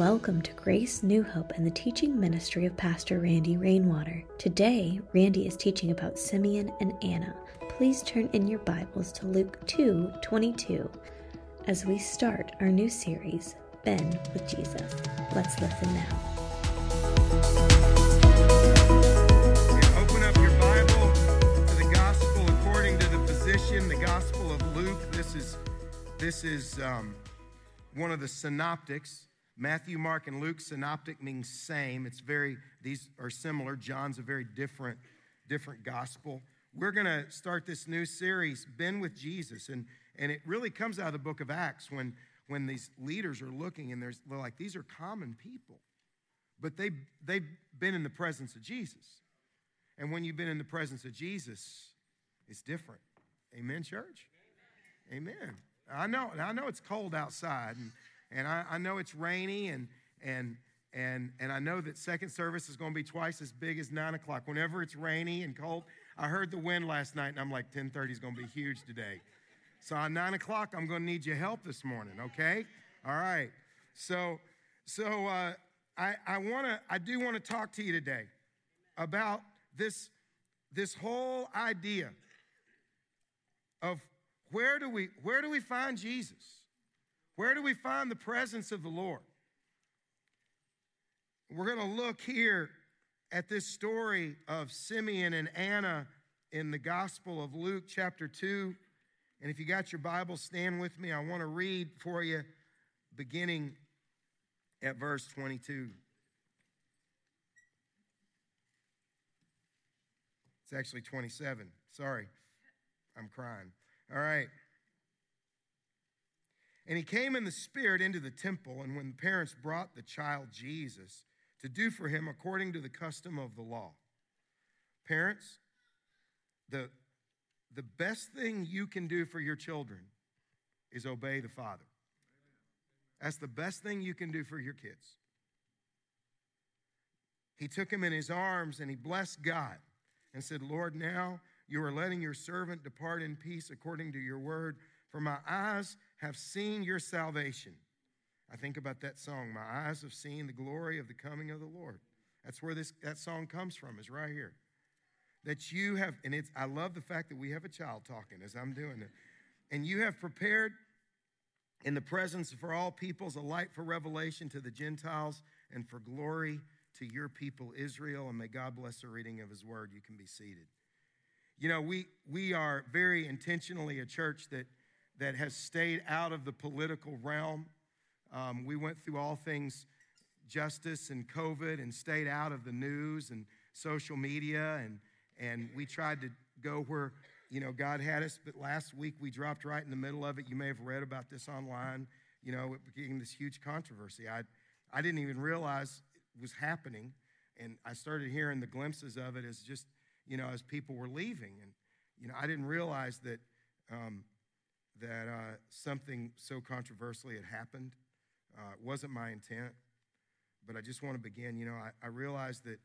welcome to Grace New Hope and the teaching ministry of Pastor Randy Rainwater. Today, Randy is teaching about Simeon and Anna. Please turn in your Bibles to Luke 2 22 as we start our new series, Been with Jesus. Let's listen now. Open up your Bible to the Gospel according to the physician, the Gospel of Luke. This is this is um, one of the synoptics. Matthew, Mark, and Luke. Synoptic means same. It's very, these are similar. John's a very different, different gospel. We're going to start this new series, Been with Jesus. And, and it really comes out of the book of Acts when, when these leaders are looking and they're like, these are common people. But they, they've been in the presence of Jesus. And when you've been in the presence of Jesus, it's different. Amen, church? Amen. I know, I know it's cold outside. And, and I, I know it's rainy and and and and I know that second service is going to be twice as big as nine o'clock. Whenever it's rainy and cold, I heard the wind last night, and I'm like, 10:30 is going to be huge today. So at nine o'clock, I'm going to need your help this morning. Okay? All right. So so uh, I I want to I do want to talk to you today about this this whole idea of where do we where do we find Jesus? Where do we find the presence of the Lord? We're going to look here at this story of Simeon and Anna in the Gospel of Luke, chapter 2. And if you got your Bible, stand with me. I want to read for you beginning at verse 22. It's actually 27. Sorry, I'm crying. All right. And he came in the Spirit into the temple, and when the parents brought the child Jesus to do for him according to the custom of the law. Parents, the, the best thing you can do for your children is obey the Father. That's the best thing you can do for your kids. He took him in his arms and he blessed God and said, Lord, now you are letting your servant depart in peace according to your word, for my eyes have seen your salvation. I think about that song, My Eyes Have Seen the Glory of the Coming of the Lord. That's where this, that song comes from, is right here. That you have, and it's, I love the fact that we have a child talking as I'm doing it. And you have prepared in the presence for all peoples a light for revelation to the Gentiles and for glory to your people Israel. And may God bless the reading of his word. You can be seated. You know, we, we are very intentionally a church that that has stayed out of the political realm. Um, we went through all things justice and COVID and stayed out of the news and social media, and, and we tried to go where you know God had us. But last week we dropped right in the middle of it. You may have read about this online. You know, it became this huge controversy. I, I didn't even realize it was happening, and I started hearing the glimpses of it as just you know as people were leaving, and you know I didn't realize that. Um, that uh, something so controversially had happened. Uh, it wasn't my intent, but I just want to begin. You know, I, I realized that,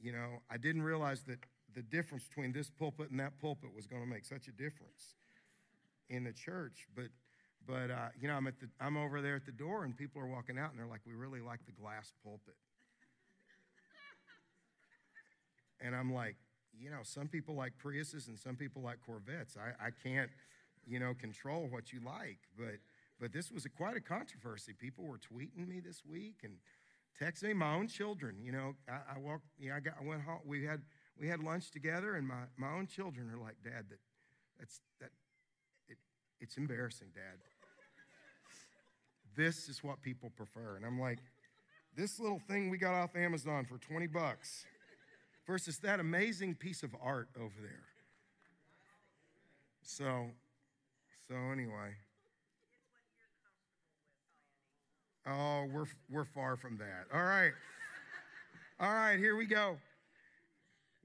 you know, I didn't realize that the difference between this pulpit and that pulpit was going to make such a difference in the church. But, but uh, you know, I'm, at the, I'm over there at the door and people are walking out and they're like, we really like the glass pulpit. and I'm like, you know, some people like Priuses and some people like Corvettes. I, I can't you know, control what you like. But but this was a, quite a controversy. People were tweeting me this week and texting me. My own children, you know, I, I walked. Yeah, I got. I went home. We had we had lunch together, and my my own children are like, Dad, that that's that. It, it's embarrassing, Dad. this is what people prefer, and I'm like, this little thing we got off Amazon for 20 bucks versus that amazing piece of art over there. So so anyway. Oh, we're we're far from that. All right. All right, here we go.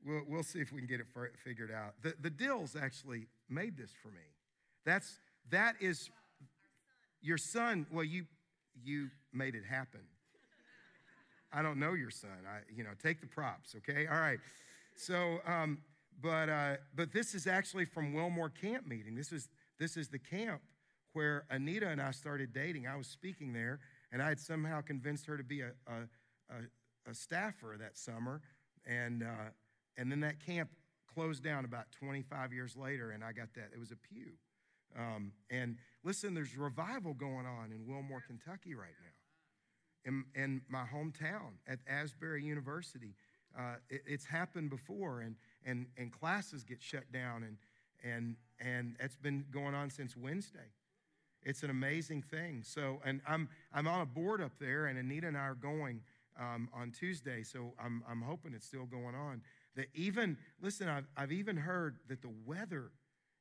We'll, we'll see if we can get it figured out. The, the Dills actually made this for me. That's that is your son. Well, you you made it happen. I don't know your son. I you know take the props. Okay. All right. So, um, but uh, but this is actually from Wilmore Camp meeting. This is this is the camp where Anita and I started dating. I was speaking there, And I had somehow convinced her to be a, a, a, a staffer that summer. And, uh, and then that camp closed down about 25 years later, and I got that. It was a pew. Um, and listen, there's revival going on in Wilmore, Kentucky right now. In, in my hometown at Asbury University, uh, it, it's happened before, and, and, and classes get shut down, and, and, and it's been going on since Wednesday. It's an amazing thing. So, and I'm, I'm on a board up there, and Anita and I are going um, on Tuesday, so I'm, I'm hoping it's still going on. That even, listen, I've, I've even heard that the weather,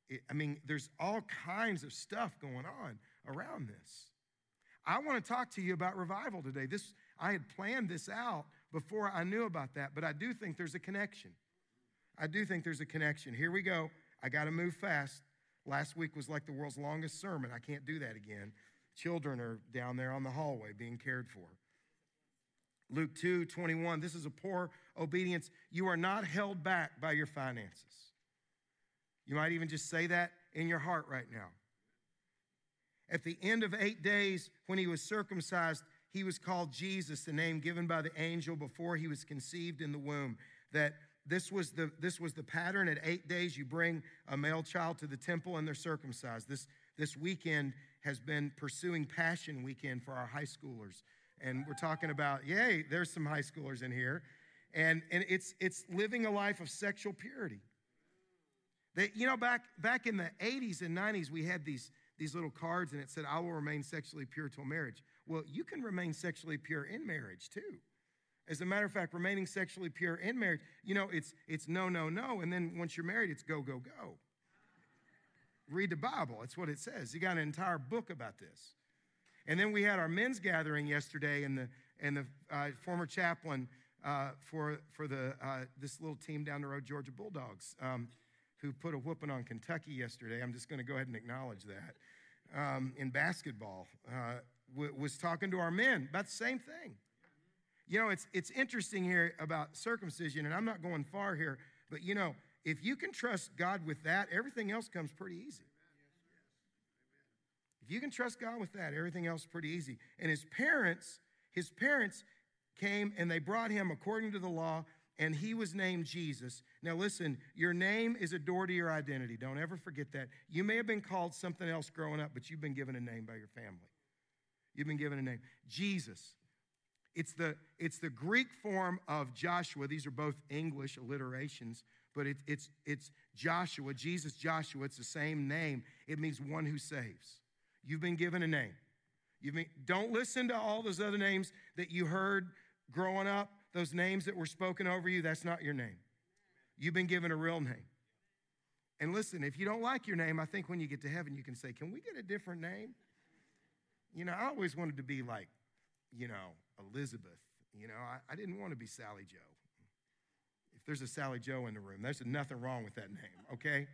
it, I mean, there's all kinds of stuff going on around this. I want to talk to you about revival today. This, I had planned this out before I knew about that, but I do think there's a connection. I do think there's a connection. Here we go. I got to move fast. Last week was like the world's longest sermon. I can't do that again. Children are down there on the hallway being cared for. Luke 2 21, this is a poor obedience. You are not held back by your finances. You might even just say that in your heart right now. At the end of eight days, when he was circumcised, he was called Jesus, the name given by the angel before he was conceived in the womb. That this was the, this was the pattern. At eight days, you bring a male child to the temple and they're circumcised. This, this weekend has been Pursuing Passion Weekend for our high schoolers. And we're talking about, yay, there's some high schoolers in here. And, and it's, it's living a life of sexual purity. They, you know, back, back in the 80s and 90s, we had these, these little cards and it said, I will remain sexually pure till marriage. Well, you can remain sexually pure in marriage too. As a matter of fact, remaining sexually pure in marriage, you know, it's, it's no, no, no. And then once you're married, it's go, go, go. Read the Bible. That's what it says. You got an entire book about this. And then we had our men's gathering yesterday, and the, and the uh, former chaplain uh, for, for the, uh, this little team down the road, Georgia Bulldogs, um, who put a whooping on Kentucky yesterday. I'm just going to go ahead and acknowledge that. Um, in basketball, uh, w- was talking to our men about the same thing. You know, it's, it's interesting here about circumcision, and I'm not going far here, but you know, if you can trust God with that, everything else comes pretty easy. If you can trust God with that, everything else is pretty easy. And his parents, his parents came and they brought him according to the law, and he was named Jesus. Now, listen, your name is a door to your identity. Don't ever forget that. You may have been called something else growing up, but you've been given a name by your family. You've been given a name Jesus. It's the, it's the Greek form of Joshua. These are both English alliterations, but it, it's, it's Joshua, Jesus Joshua. It's the same name. It means one who saves. You've been given a name. You've been, don't listen to all those other names that you heard growing up, those names that were spoken over you. That's not your name. You've been given a real name. And listen, if you don't like your name, I think when you get to heaven, you can say, Can we get a different name? You know, I always wanted to be like, you know, Elizabeth. You know, I, I didn't want to be Sally Joe. If there's a Sally Joe in the room, there's nothing wrong with that name, okay?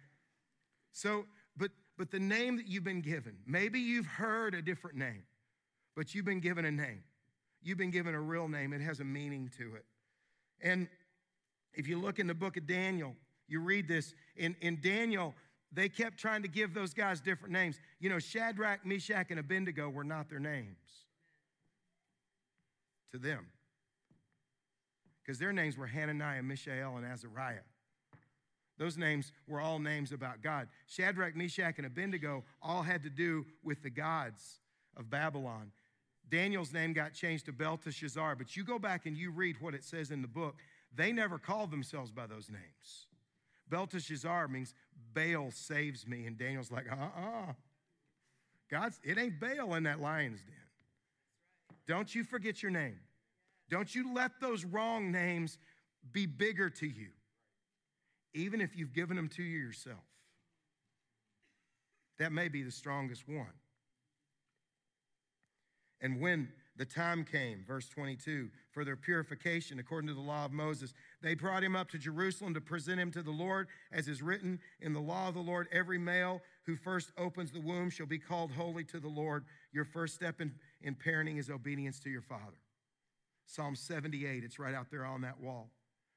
So, but but the name that you've been given, maybe you've heard a different name, but you've been given a name. You've been given a real name. It has a meaning to it. And if you look in the book of Daniel, you read this in, in Daniel, they kept trying to give those guys different names. You know, Shadrach, Meshach, and Abednego were not their names to them because their names were Hananiah, Mishael, and Azariah. Those names were all names about God. Shadrach, Meshach, and Abednego all had to do with the gods of Babylon. Daniel's name got changed to Belteshazzar, but you go back and you read what it says in the book. They never called themselves by those names. Belteshazzar means Baal saves me, and Daniel's like, uh uh-uh. uh. God's, it ain't Baal in that lion's den. Don't you forget your name. Don't you let those wrong names be bigger to you, even if you've given them to you yourself. That may be the strongest one. And when the time came, verse 22, for their purification according to the law of Moses. They brought him up to Jerusalem to present him to the Lord, as is written in the law of the Lord every male who first opens the womb shall be called holy to the Lord. Your first step in, in parenting is obedience to your father. Psalm 78, it's right out there on that wall,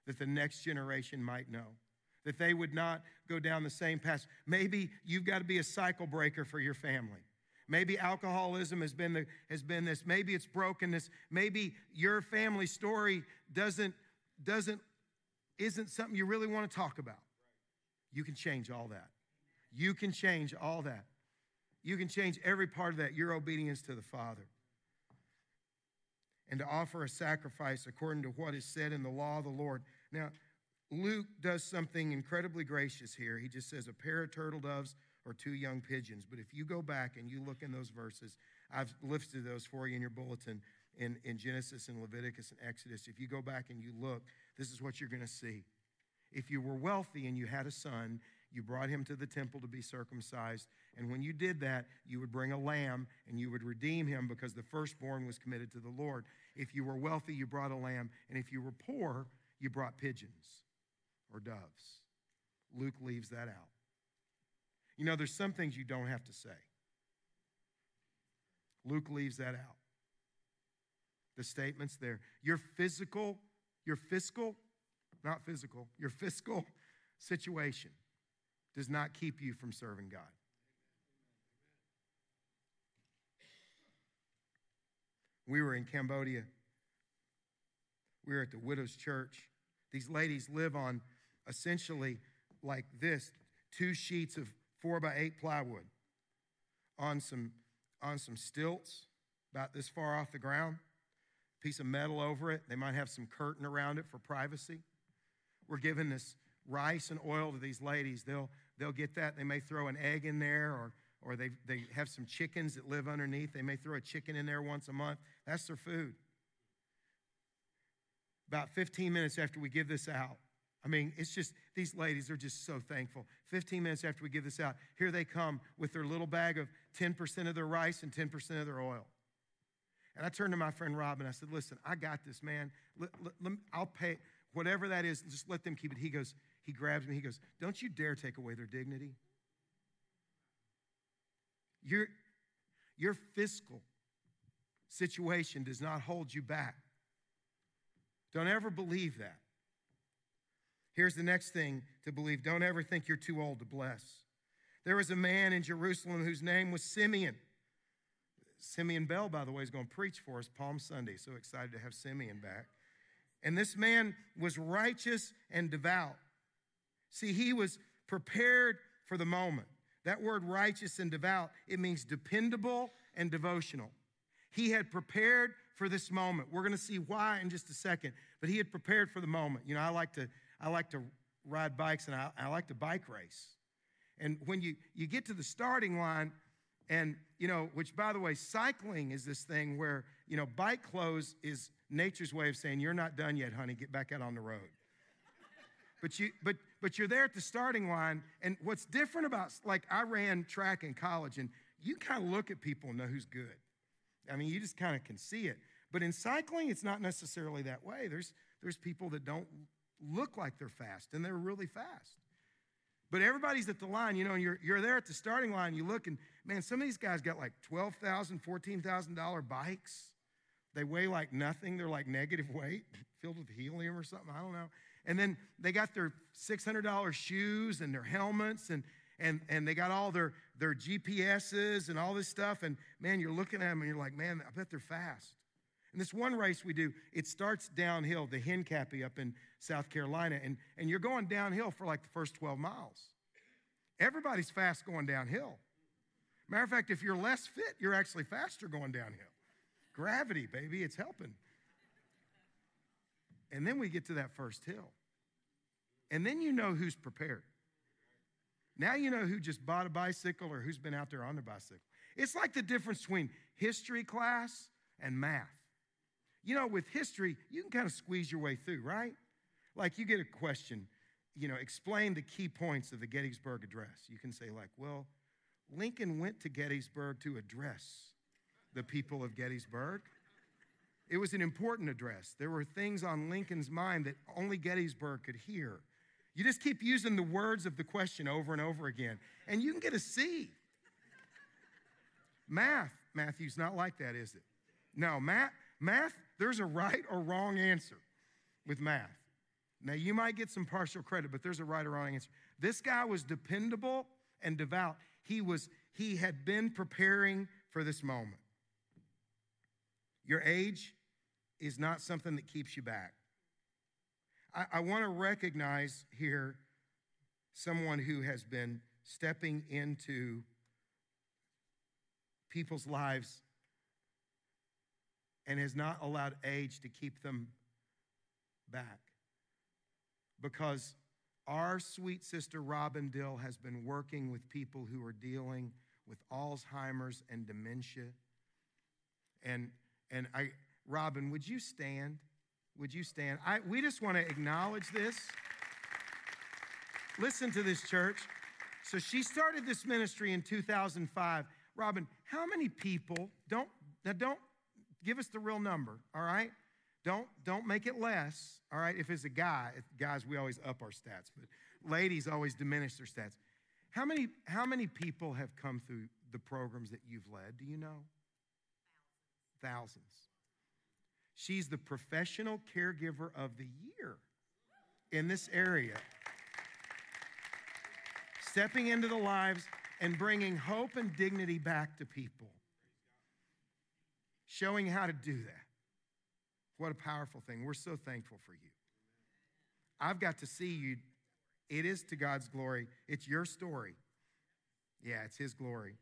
that the next generation might know, that they would not go down the same path. Maybe you've got to be a cycle breaker for your family. Maybe alcoholism has been, the, has been this. Maybe it's brokenness. Maybe your family story doesn't, doesn't, isn't something you really want to talk about. You can change all that. You can change all that. You can change every part of that, your obedience to the Father. And to offer a sacrifice according to what is said in the law of the Lord. Now, Luke does something incredibly gracious here. He just says a pair of turtle doves or two young pigeons. But if you go back and you look in those verses, I've listed those for you in your bulletin in, in Genesis and Leviticus and Exodus. If you go back and you look, this is what you're going to see. If you were wealthy and you had a son, you brought him to the temple to be circumcised. And when you did that, you would bring a lamb and you would redeem him because the firstborn was committed to the Lord. If you were wealthy, you brought a lamb. And if you were poor, you brought pigeons or doves. Luke leaves that out. You know, there's some things you don't have to say. Luke leaves that out. The statements there. Your physical, your fiscal, not physical, your fiscal situation does not keep you from serving God. We were in Cambodia. We were at the widow's church. These ladies live on essentially like this two sheets of four by eight plywood on some, on some stilts about this far off the ground, piece of metal over it. They might have some curtain around it for privacy. We're giving this rice and oil to these ladies. They'll, they'll get that. They may throw an egg in there or, or they, they have some chickens that live underneath. They may throw a chicken in there once a month. That's their food. About 15 minutes after we give this out, I mean, it's just, these ladies are just so thankful. 15 minutes after we give this out, here they come with their little bag of 10% of their rice and 10% of their oil. And I turned to my friend Rob and I said, Listen, I got this, man. I'll pay whatever that is, just let them keep it. He goes, He grabs me, he goes, Don't you dare take away their dignity. Your, your fiscal situation does not hold you back. Don't ever believe that. Here's the next thing to believe don't ever think you're too old to bless. There was a man in Jerusalem whose name was Simeon. Simeon Bell, by the way, is going to preach for us Palm Sunday. So excited to have Simeon back. And this man was righteous and devout. See, he was prepared for the moment. That word righteous and devout, it means dependable and devotional. He had prepared for this moment. We're going to see why in just a second, but he had prepared for the moment. You know, I like to I like to ride bikes and I, I like to bike race. And when you, you get to the starting line, and, you know, which by the way, cycling is this thing where, you know, bike clothes is nature's way of saying, you're not done yet, honey, get back out on the road. But, you, but, but you're there at the starting line, and what's different about, like, I ran track in college, and you kind of look at people and know who's good. I mean, you just kind of can see it. But in cycling, it's not necessarily that way. There's, there's people that don't look like they're fast, and they're really fast. But everybody's at the line, you know, and you're, you're there at the starting line, you look, and man, some of these guys got like $12,000, $14,000 bikes. They weigh like nothing. They're like negative weight, filled with helium or something. I don't know. And then they got their $600 shoes and their helmets, and, and, and they got all their, their GPSs and all this stuff. And man, you're looking at them and you're like, man, I bet they're fast. And this one race we do, it starts downhill, the Hincapie up in South Carolina, and, and you're going downhill for like the first 12 miles. Everybody's fast going downhill. Matter of fact, if you're less fit, you're actually faster going downhill. Gravity, baby, it's helping. And then we get to that first hill. And then you know who's prepared. Now you know who just bought a bicycle or who's been out there on the bicycle. It's like the difference between history class and math. You know, with history, you can kind of squeeze your way through, right? Like you get a question, you know, explain the key points of the Gettysburg Address. You can say, like, well, Lincoln went to Gettysburg to address the people of Gettysburg. It was an important address. There were things on Lincoln's mind that only Gettysburg could hear. You just keep using the words of the question over and over again, and you can get a C. Math, Matthew's not like that, is it? No, math, math, there's a right or wrong answer with math. Now, you might get some partial credit, but there's a right or wrong answer. This guy was dependable and devout. He, was, he had been preparing for this moment. Your age is not something that keeps you back. I, I want to recognize here someone who has been stepping into people's lives and has not allowed age to keep them back. Because our sweet sister Robin Dill has been working with people who are dealing with Alzheimer's and dementia. And, and I, Robin, would you stand? Would you stand? I, we just want to acknowledge this. Listen to this, church. So she started this ministry in 2005. Robin, how many people don't now don't give us the real number, all right? Don't don't make it less, all right? If it's a guy, guys, we always up our stats, but ladies always diminish their stats. How many how many people have come through the programs that you've led? Do you know? Thousands. Thousands. She's the professional caregiver of the year in this area. Stepping into the lives and bringing hope and dignity back to people. Showing how to do that. What a powerful thing. We're so thankful for you. I've got to see you. It is to God's glory. It's your story. Yeah, it's His glory.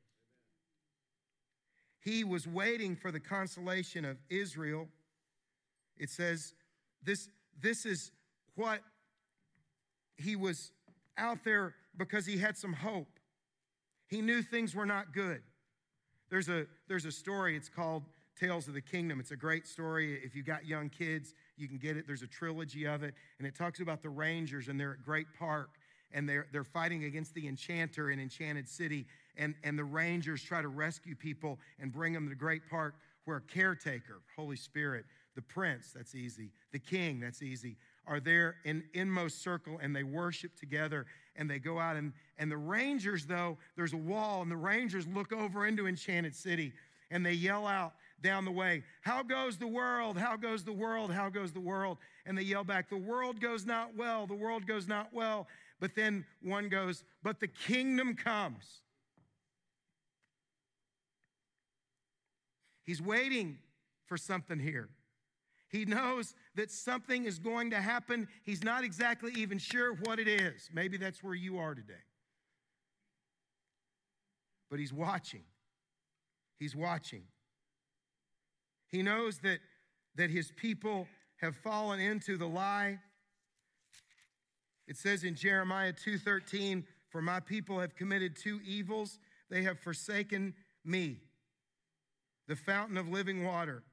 He was waiting for the consolation of Israel. It says this, this is what he was out there because he had some hope. He knew things were not good. There's a, there's a story, it's called Tales of the Kingdom. It's a great story. If you've got young kids, you can get it. There's a trilogy of it, and it talks about the Rangers, and they're at Great Park, and they're, they're fighting against the enchanter in Enchanted City, and, and the Rangers try to rescue people and bring them to Great Park, where a caretaker, Holy Spirit, the prince, that's easy, the king, that's easy, are there in inmost circle and they worship together and they go out and, and the rangers though there's a wall and the rangers look over into enchanted city and they yell out down the way how goes the world? How goes the world? How goes the world? And they yell back the world goes not well. The world goes not well. But then one goes but the kingdom comes. He's waiting for something here he knows that something is going to happen. He's not exactly even sure what it is. Maybe that's where you are today. But he's watching. He's watching. He knows that, that his people have fallen into the lie. It says in Jeremiah 2:13, "For my people have committed two evils. They have forsaken me, the fountain of living water,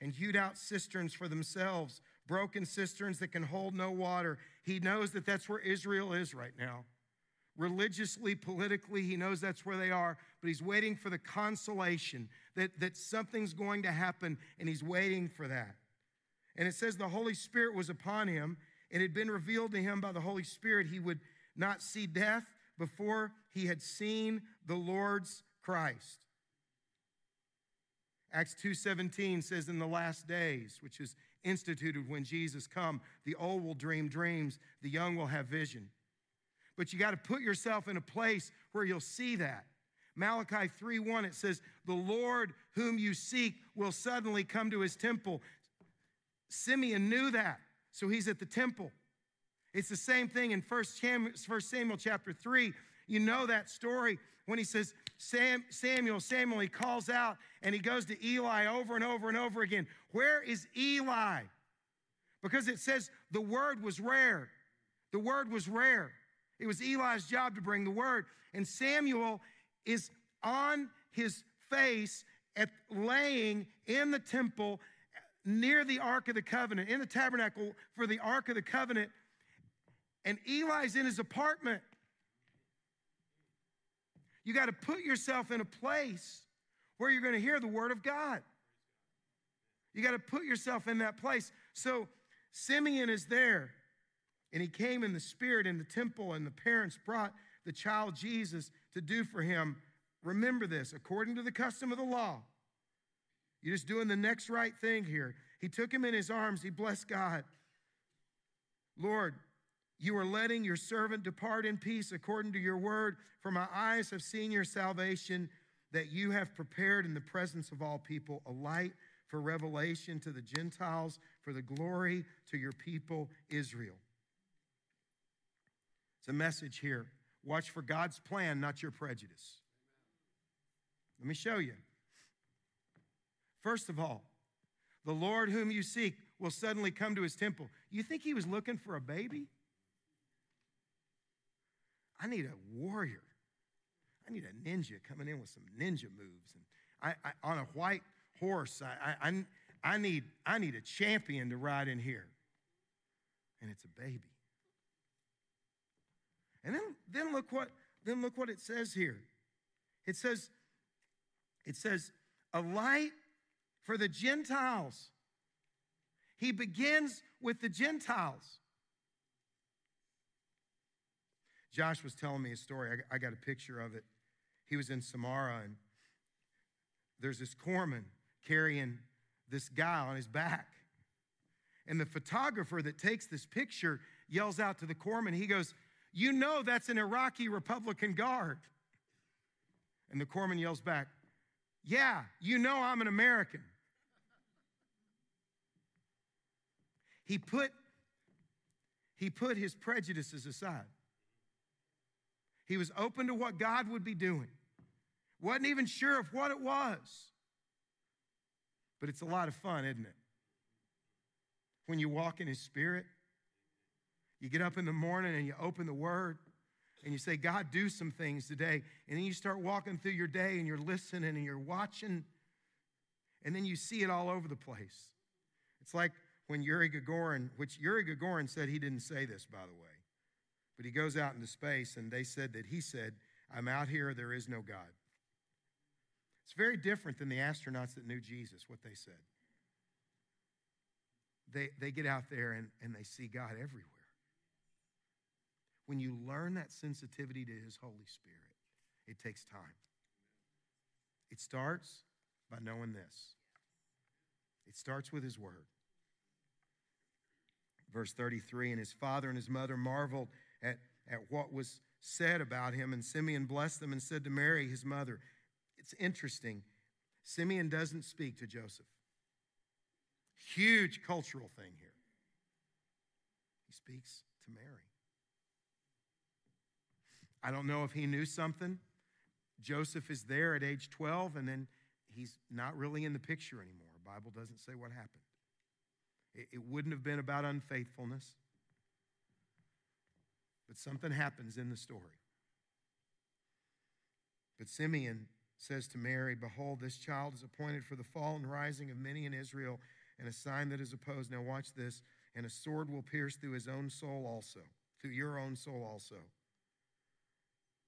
and hewed out cisterns for themselves, broken cisterns that can hold no water. He knows that that's where Israel is right now. Religiously, politically, he knows that's where they are, but he's waiting for the consolation that, that something's going to happen, and he's waiting for that. And it says the Holy Spirit was upon him, and it had been revealed to him by the Holy Spirit he would not see death before he had seen the Lord's Christ. Acts 2:17 says in the last days, which is instituted when Jesus come, the old will dream dreams, the young will have vision. But you got to put yourself in a place where you'll see that. Malachi 3:1 it says, "The Lord whom you seek will suddenly come to his temple." Simeon knew that, so he's at the temple. It's the same thing in 1 Samuel chapter 3. You know that story when he says, Sam, Samuel, Samuel, he calls out and he goes to Eli over and over and over again. Where is Eli? Because it says the word was rare. The word was rare. It was Eli's job to bring the word. And Samuel is on his face at laying in the temple near the Ark of the Covenant, in the tabernacle for the Ark of the Covenant. And Eli's in his apartment. You got to put yourself in a place where you're going to hear the word of God. You got to put yourself in that place. So Simeon is there, and he came in the spirit in the temple, and the parents brought the child Jesus to do for him. Remember this according to the custom of the law, you're just doing the next right thing here. He took him in his arms, he blessed God. Lord, you are letting your servant depart in peace according to your word, for my eyes have seen your salvation that you have prepared in the presence of all people a light for revelation to the Gentiles, for the glory to your people Israel. It's a message here. Watch for God's plan, not your prejudice. Let me show you. First of all, the Lord whom you seek will suddenly come to his temple. You think he was looking for a baby? I need a warrior. I need a ninja coming in with some ninja moves. And I, I on a white horse, I, I, I, need, I need a champion to ride in here. And it's a baby. And then, then look what then look what it says here. It says, it says, a light for the Gentiles. He begins with the Gentiles. Josh was telling me a story. I got a picture of it. He was in Samarra, and there's this corpsman carrying this guy on his back. And the photographer that takes this picture yells out to the corpsman, he goes, You know that's an Iraqi Republican guard. And the corpsman yells back, Yeah, you know I'm an American. He put, he put his prejudices aside. He was open to what God would be doing. Wasn't even sure of what it was. But it's a lot of fun, isn't it? When you walk in His Spirit, you get up in the morning and you open the Word and you say, God, do some things today. And then you start walking through your day and you're listening and you're watching, and then you see it all over the place. It's like when Yuri Gagarin, which Yuri Gagarin said he didn't say this, by the way, but he goes out into space and they said that he said, I'm out here, there is no God. It's very different than the astronauts that knew Jesus, what they said. They, they get out there and, and they see God everywhere. When you learn that sensitivity to His Holy Spirit, it takes time. It starts by knowing this it starts with His Word. Verse 33 And his father and his mother marveled at, at what was said about him, and Simeon blessed them and said to Mary, his mother, it's interesting. Simeon doesn't speak to Joseph. Huge cultural thing here. He speaks to Mary. I don't know if he knew something. Joseph is there at age 12, and then he's not really in the picture anymore. Bible doesn't say what happened. It wouldn't have been about unfaithfulness, but something happens in the story. But Simeon says to Mary, Behold, this child is appointed for the fall and rising of many in Israel, and a sign that is opposed. Now, watch this. And a sword will pierce through his own soul also, through your own soul also,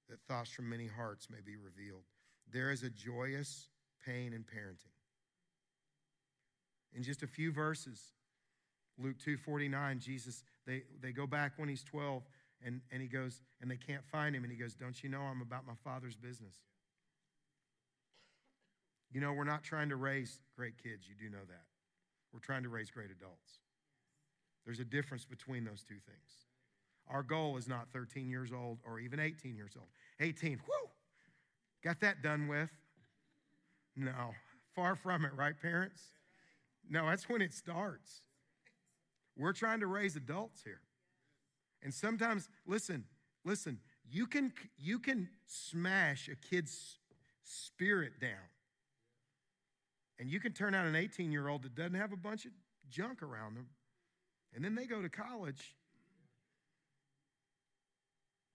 that thoughts from many hearts may be revealed. There is a joyous pain in parenting. In just a few verses, Luke 2:49, Jesus, they, they go back when he's 12, and, and he goes, and they can't find him, and he goes, Don't you know I'm about my father's business? You know, we're not trying to raise great kids. You do know that. We're trying to raise great adults. There's a difference between those two things. Our goal is not 13 years old or even 18 years old. 18, whoo, got that done with. No, far from it, right, parents? No, that's when it starts. We're trying to raise adults here. And sometimes, listen, listen, you can, you can smash a kid's spirit down and you can turn out an 18 year old that doesn't have a bunch of junk around them. And then they go to college.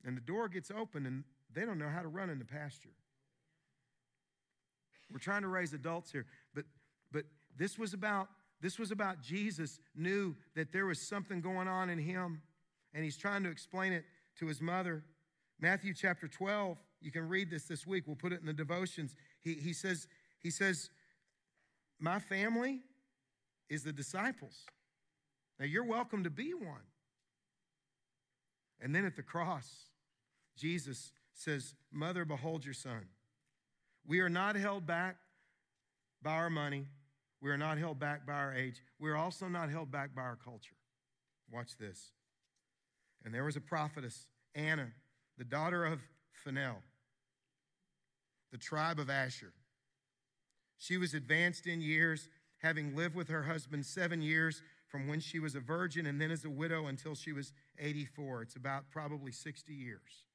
And the door gets open and they don't know how to run in the pasture. We're trying to raise adults here, but but this was about this was about Jesus knew that there was something going on in him and he's trying to explain it to his mother. Matthew chapter 12, you can read this this week. We'll put it in the devotions. He, he says he says my family is the disciples. Now, you're welcome to be one. And then at the cross, Jesus says, Mother, behold your son. We are not held back by our money. We are not held back by our age. We are also not held back by our culture. Watch this. And there was a prophetess, Anna, the daughter of Phanuel, the tribe of Asher. She was advanced in years, having lived with her husband seven years from when she was a virgin and then as a widow until she was 84. It's about probably 60 years.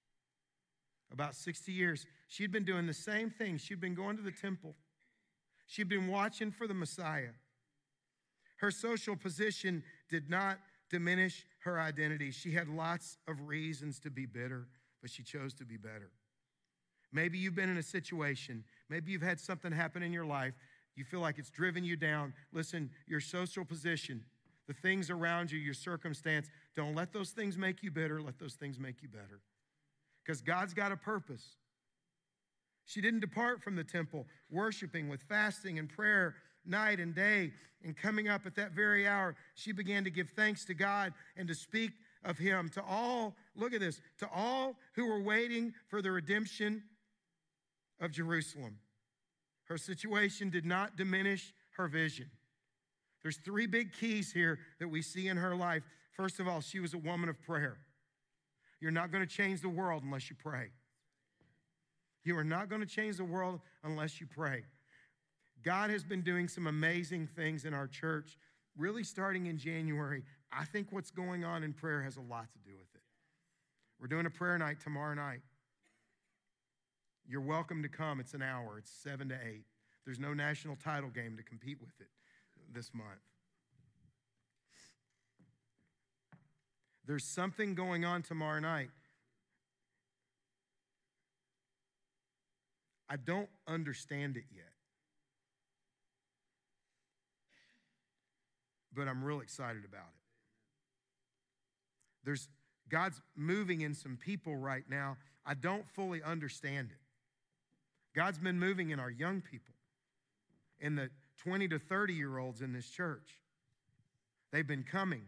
About 60 years. She'd been doing the same thing. She'd been going to the temple, she'd been watching for the Messiah. Her social position did not diminish her identity. She had lots of reasons to be bitter, but she chose to be better. Maybe you've been in a situation, maybe you've had something happen in your life, you feel like it's driven you down. Listen, your social position, the things around you, your circumstance, don't let those things make you bitter, let those things make you better. Because God's got a purpose. She didn't depart from the temple, worshiping with fasting and prayer night and day. And coming up at that very hour, she began to give thanks to God and to speak of Him to all, look at this, to all who were waiting for the redemption of Jerusalem. Her situation did not diminish her vision. There's three big keys here that we see in her life. First of all, she was a woman of prayer. You're not going to change the world unless you pray. You are not going to change the world unless you pray. God has been doing some amazing things in our church, really starting in January. I think what's going on in prayer has a lot to do with it. We're doing a prayer night tomorrow night. You're welcome to come. It's an hour, it's seven to eight. There's no national title game to compete with it this month. There's something going on tomorrow night. I don't understand it yet. But I'm real excited about it. There's God's moving in some people right now. I don't fully understand it. God's been moving in our young people, in the 20 to 30 year olds in this church. They've been coming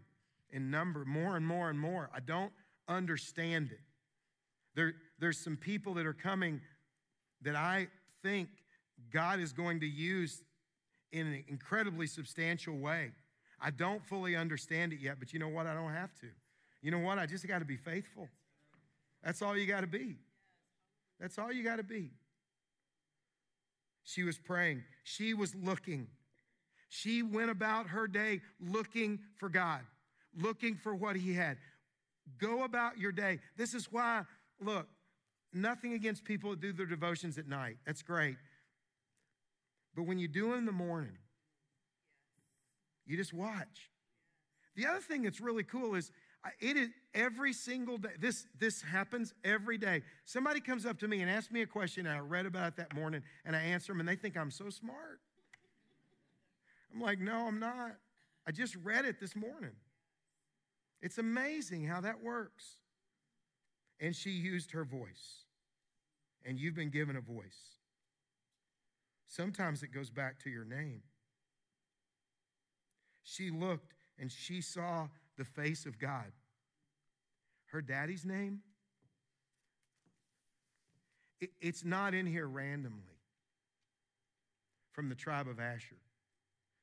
in number more and more and more. I don't understand it. There, there's some people that are coming that I think God is going to use in an incredibly substantial way. I don't fully understand it yet, but you know what? I don't have to. You know what? I just got to be faithful. That's all you got to be. That's all you got to be. She was praying, she was looking. She went about her day looking for God, looking for what He had. Go about your day. This is why, look, nothing against people that do their devotions at night. That's great. But when you do in the morning, you just watch. The other thing that's really cool is uh, it is every single day. This, this happens every day. Somebody comes up to me and asks me a question, and I read about it that morning, and I answer them, and they think I'm so smart. I'm like, no, I'm not. I just read it this morning. It's amazing how that works. And she used her voice. And you've been given a voice. Sometimes it goes back to your name. She looked and she saw the face of God. Her daddy's name, it's not in here randomly from the tribe of Asher.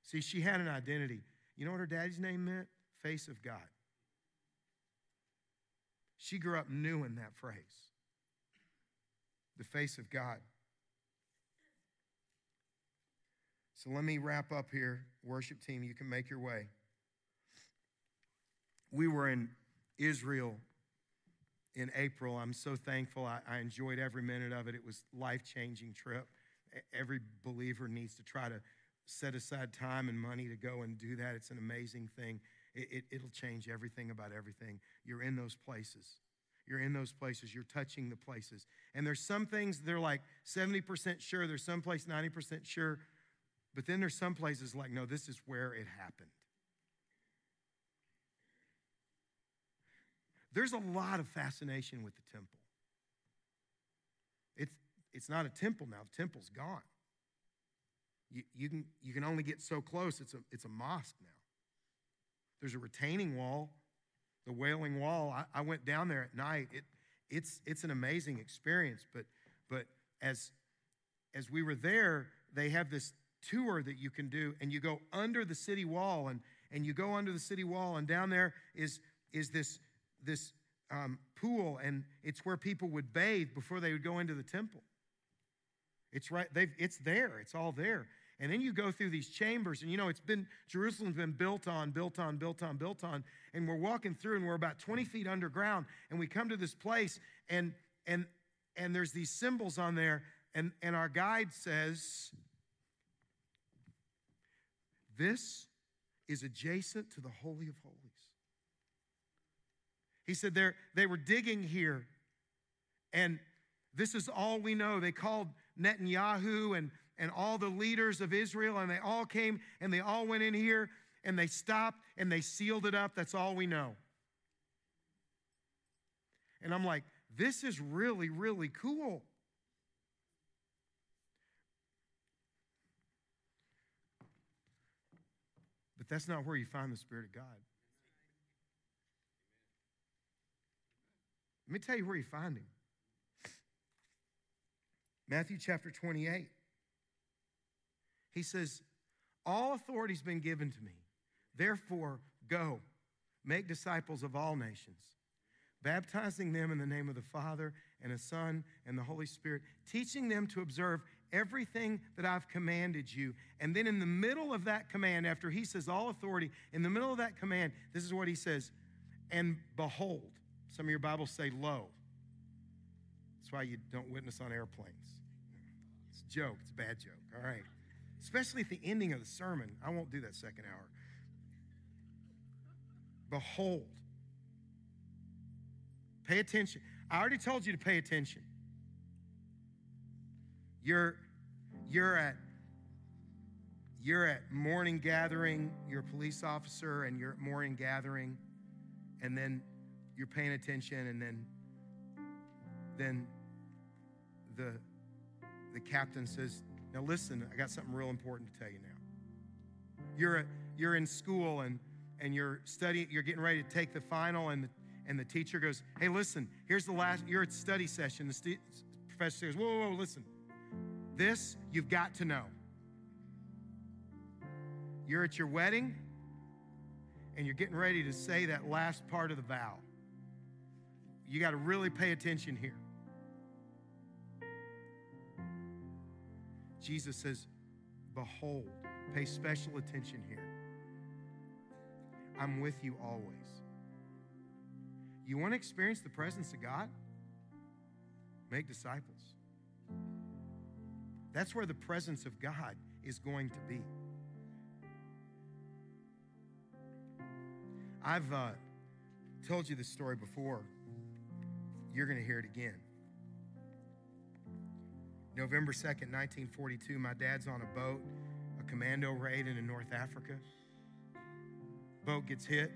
See, she had an identity. You know what her daddy's name meant? Face of God. She grew up knowing that phrase the face of God. So let me wrap up here. Worship team, you can make your way we were in Israel in April. I'm so thankful. I, I enjoyed every minute of it. It was life-changing trip. Every believer needs to try to set aside time and money to go and do that. It's an amazing thing. It, it, will change everything about everything. You're in those places. You're in those places. You're touching the places. And there's some things they're like 70% sure. There's some place 90% sure. But then there's some places like, no, this is where it happened. There's a lot of fascination with the temple. It's, it's not a temple now, the temple's gone. You, you, can, you can only get so close, it's a, it's a mosque now. There's a retaining wall, the Wailing Wall. I, I went down there at night. It, it's, it's an amazing experience, but, but as, as we were there, they have this tour that you can do, and you go under the city wall, and, and you go under the city wall, and down there is, is this this um, pool, and it's where people would bathe before they would go into the temple. It's right, they've, it's there, it's all there. And then you go through these chambers, and you know, it's been, Jerusalem's been built on, built on, built on, built on. And we're walking through, and we're about 20 feet underground, and we come to this place, and, and, and there's these symbols on there, and, and our guide says, This is adjacent to the Holy of Holies. He said they were digging here, and this is all we know. They called Netanyahu and, and all the leaders of Israel, and they all came and they all went in here and they stopped and they sealed it up. That's all we know. And I'm like, this is really, really cool. But that's not where you find the Spirit of God. Let me tell you where you find him. Matthew chapter 28. He says, All authority's been given to me. Therefore, go, make disciples of all nations, baptizing them in the name of the Father and the Son and the Holy Spirit, teaching them to observe everything that I've commanded you. And then in the middle of that command, after he says all authority, in the middle of that command, this is what he says And behold, some of your Bibles say lo. That's why you don't witness on airplanes. It's a joke, it's a bad joke, all right? Especially at the ending of the sermon. I won't do that second hour. Behold. Pay attention. I already told you to pay attention. You're, you're at you're at morning gathering, you're a police officer, and you're at morning gathering, and then you're paying attention, and then then the the captain says, Now listen, I got something real important to tell you now. You're a, you're in school and and you're studying, you're getting ready to take the final, and the, and the teacher goes, Hey, listen, here's the last, you're at study session. The professor says, Whoa, whoa, whoa, listen. This you've got to know. You're at your wedding and you're getting ready to say that last part of the vow. You got to really pay attention here. Jesus says, Behold, pay special attention here. I'm with you always. You want to experience the presence of God? Make disciples. That's where the presence of God is going to be. I've uh, told you this story before. You're going to hear it again. November 2nd, 1942, my dad's on a boat, a commando raid in North Africa. Boat gets hit.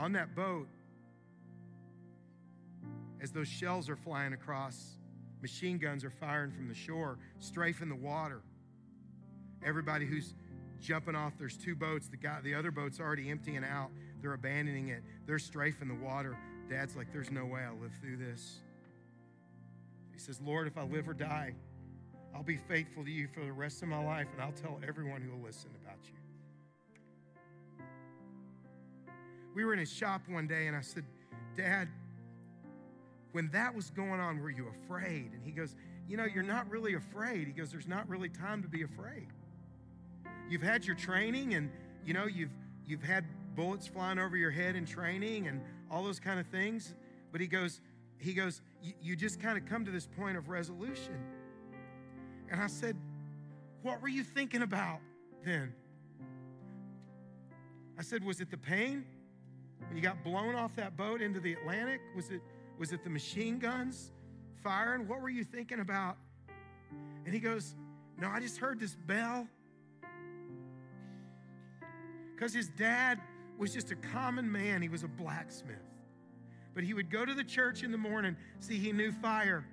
On that boat, as those shells are flying across, machine guns are firing from the shore, strafing the water. Everybody who's jumping off, there's two boats. The guy, the other boat's already emptying out. They're abandoning it. They're strafing the water. Dad's like, there's no way I'll live through this. He says, Lord, if I live or die, I'll be faithful to you for the rest of my life, and I'll tell everyone who will listen about you. We were in his shop one day, and I said, Dad, when that was going on, were you afraid? And he goes, You know, you're not really afraid. He goes, There's not really time to be afraid. You've had your training, and you know, you've you've had bullets flying over your head in training and all those kind of things. But he goes, he goes, you just kind of come to this point of resolution. And I said, What were you thinking about then? I said, Was it the pain? When you got blown off that boat into the Atlantic? Was it, was it the machine guns firing? What were you thinking about? And he goes, No, I just heard this bell. Because his dad was just a common man, he was a blacksmith. But he would go to the church in the morning. See, he knew fire.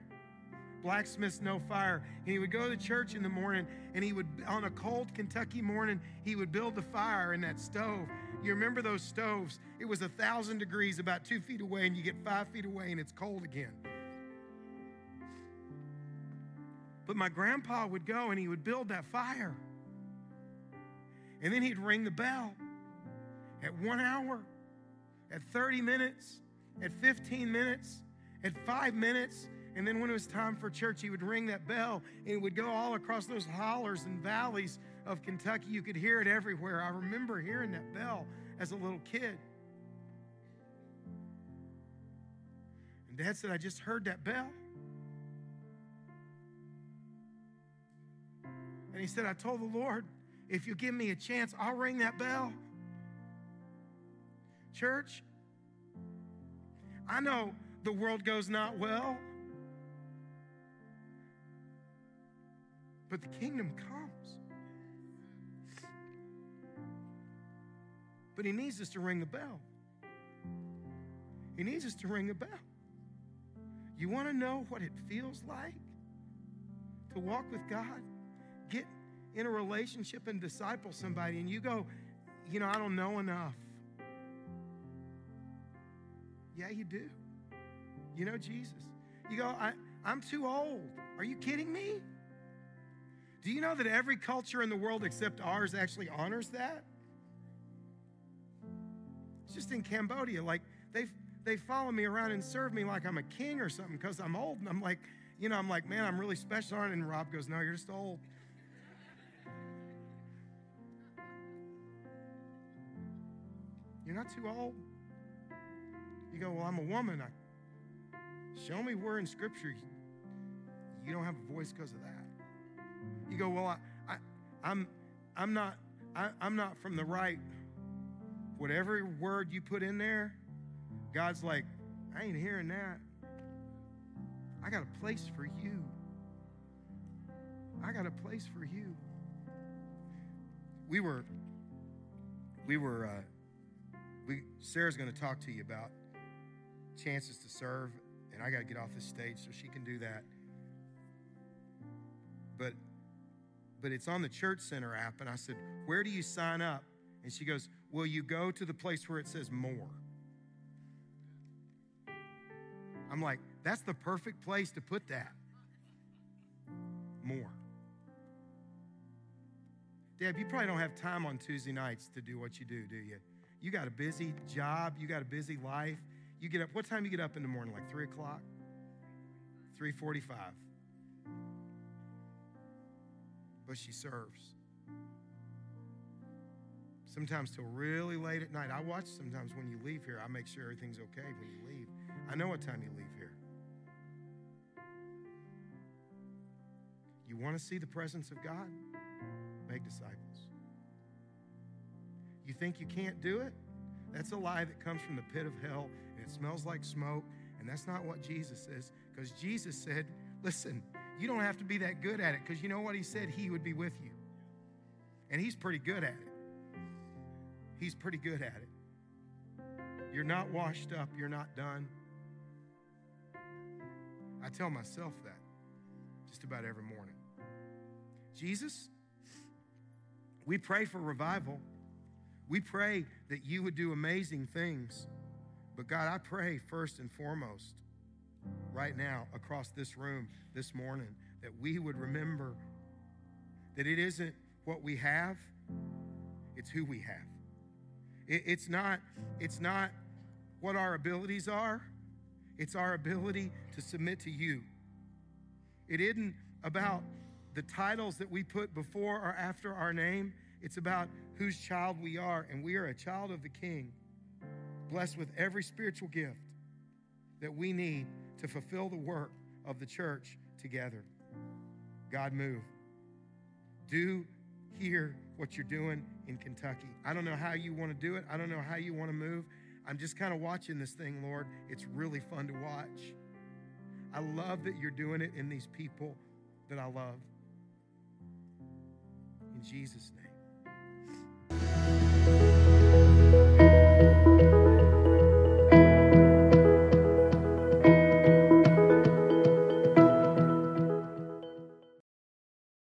Blacksmiths know fire. And he would go to church in the morning and he would, on a cold Kentucky morning, he would build the fire in that stove. You remember those stoves? It was a thousand degrees about two feet away, and you get five feet away and it's cold again. But my grandpa would go and he would build that fire. And then he'd ring the bell at one hour, at 30 minutes, at 15 minutes, at five minutes, And then when it was time for church, he would ring that bell and it would go all across those hollers and valleys of Kentucky. You could hear it everywhere. I remember hearing that bell as a little kid. And dad said, I just heard that bell. And he said, I told the Lord, if you give me a chance, I'll ring that bell. Church, I know the world goes not well, but the kingdom comes. But he needs us to ring the bell. He needs us to ring the bell. You want to know what it feels like to walk with God? Get in a relationship and disciple somebody, and you go, you know, I don't know enough. Yeah, you do. You know Jesus. You go, I, I'm too old. Are you kidding me? Do you know that every culture in the world except ours actually honors that? It's just in Cambodia. Like they they follow me around and serve me like I'm a king or something because I'm old. And I'm like, you know, I'm like, man, I'm really special. aren't? And Rob goes, no, you're just old. You're not too old. You go, well, I'm a woman. I, show me where in Scripture you don't have a voice because of that. You go, well, I, I, I'm, I'm not, I, I'm not from the right. Whatever word you put in there, God's like, I ain't hearing that. I got a place for you. I got a place for you. We were, we were, uh, we, Sarah's going to talk to you about chances to serve, and I got to get off this stage so she can do that. But it's on the Church Center app. And I said, Where do you sign up? And she goes, Will you go to the place where it says more? I'm like, That's the perfect place to put that. More. Deb, you probably don't have time on Tuesday nights to do what you do, do you? You got a busy job, you got a busy life. You get up, what time you get up in the morning? Like 3 o'clock? 345 but she serves. Sometimes till really late at night. I watch sometimes when you leave here, I make sure everything's okay when you leave. I know what time you leave here. You want to see the presence of God? Make disciples. You think you can't do it? That's a lie that comes from the pit of hell and it smells like smoke. And that's not what Jesus says. Because Jesus said, listen, you don't have to be that good at it because you know what he said? He would be with you. And he's pretty good at it. He's pretty good at it. You're not washed up, you're not done. I tell myself that just about every morning. Jesus, we pray for revival. We pray that you would do amazing things. But God, I pray first and foremost right now across this room this morning that we would remember that it isn't what we have, it's who we have. It, it's not, it's not what our abilities are, it's our ability to submit to you. It isn't about the titles that we put before or after our name. It's about whose child we are, and we are a child of the King, blessed with every spiritual gift that we need to fulfill the work of the church together. God, move. Do here what you're doing in Kentucky. I don't know how you want to do it, I don't know how you want to move. I'm just kind of watching this thing, Lord. It's really fun to watch. I love that you're doing it in these people that I love. In Jesus' name.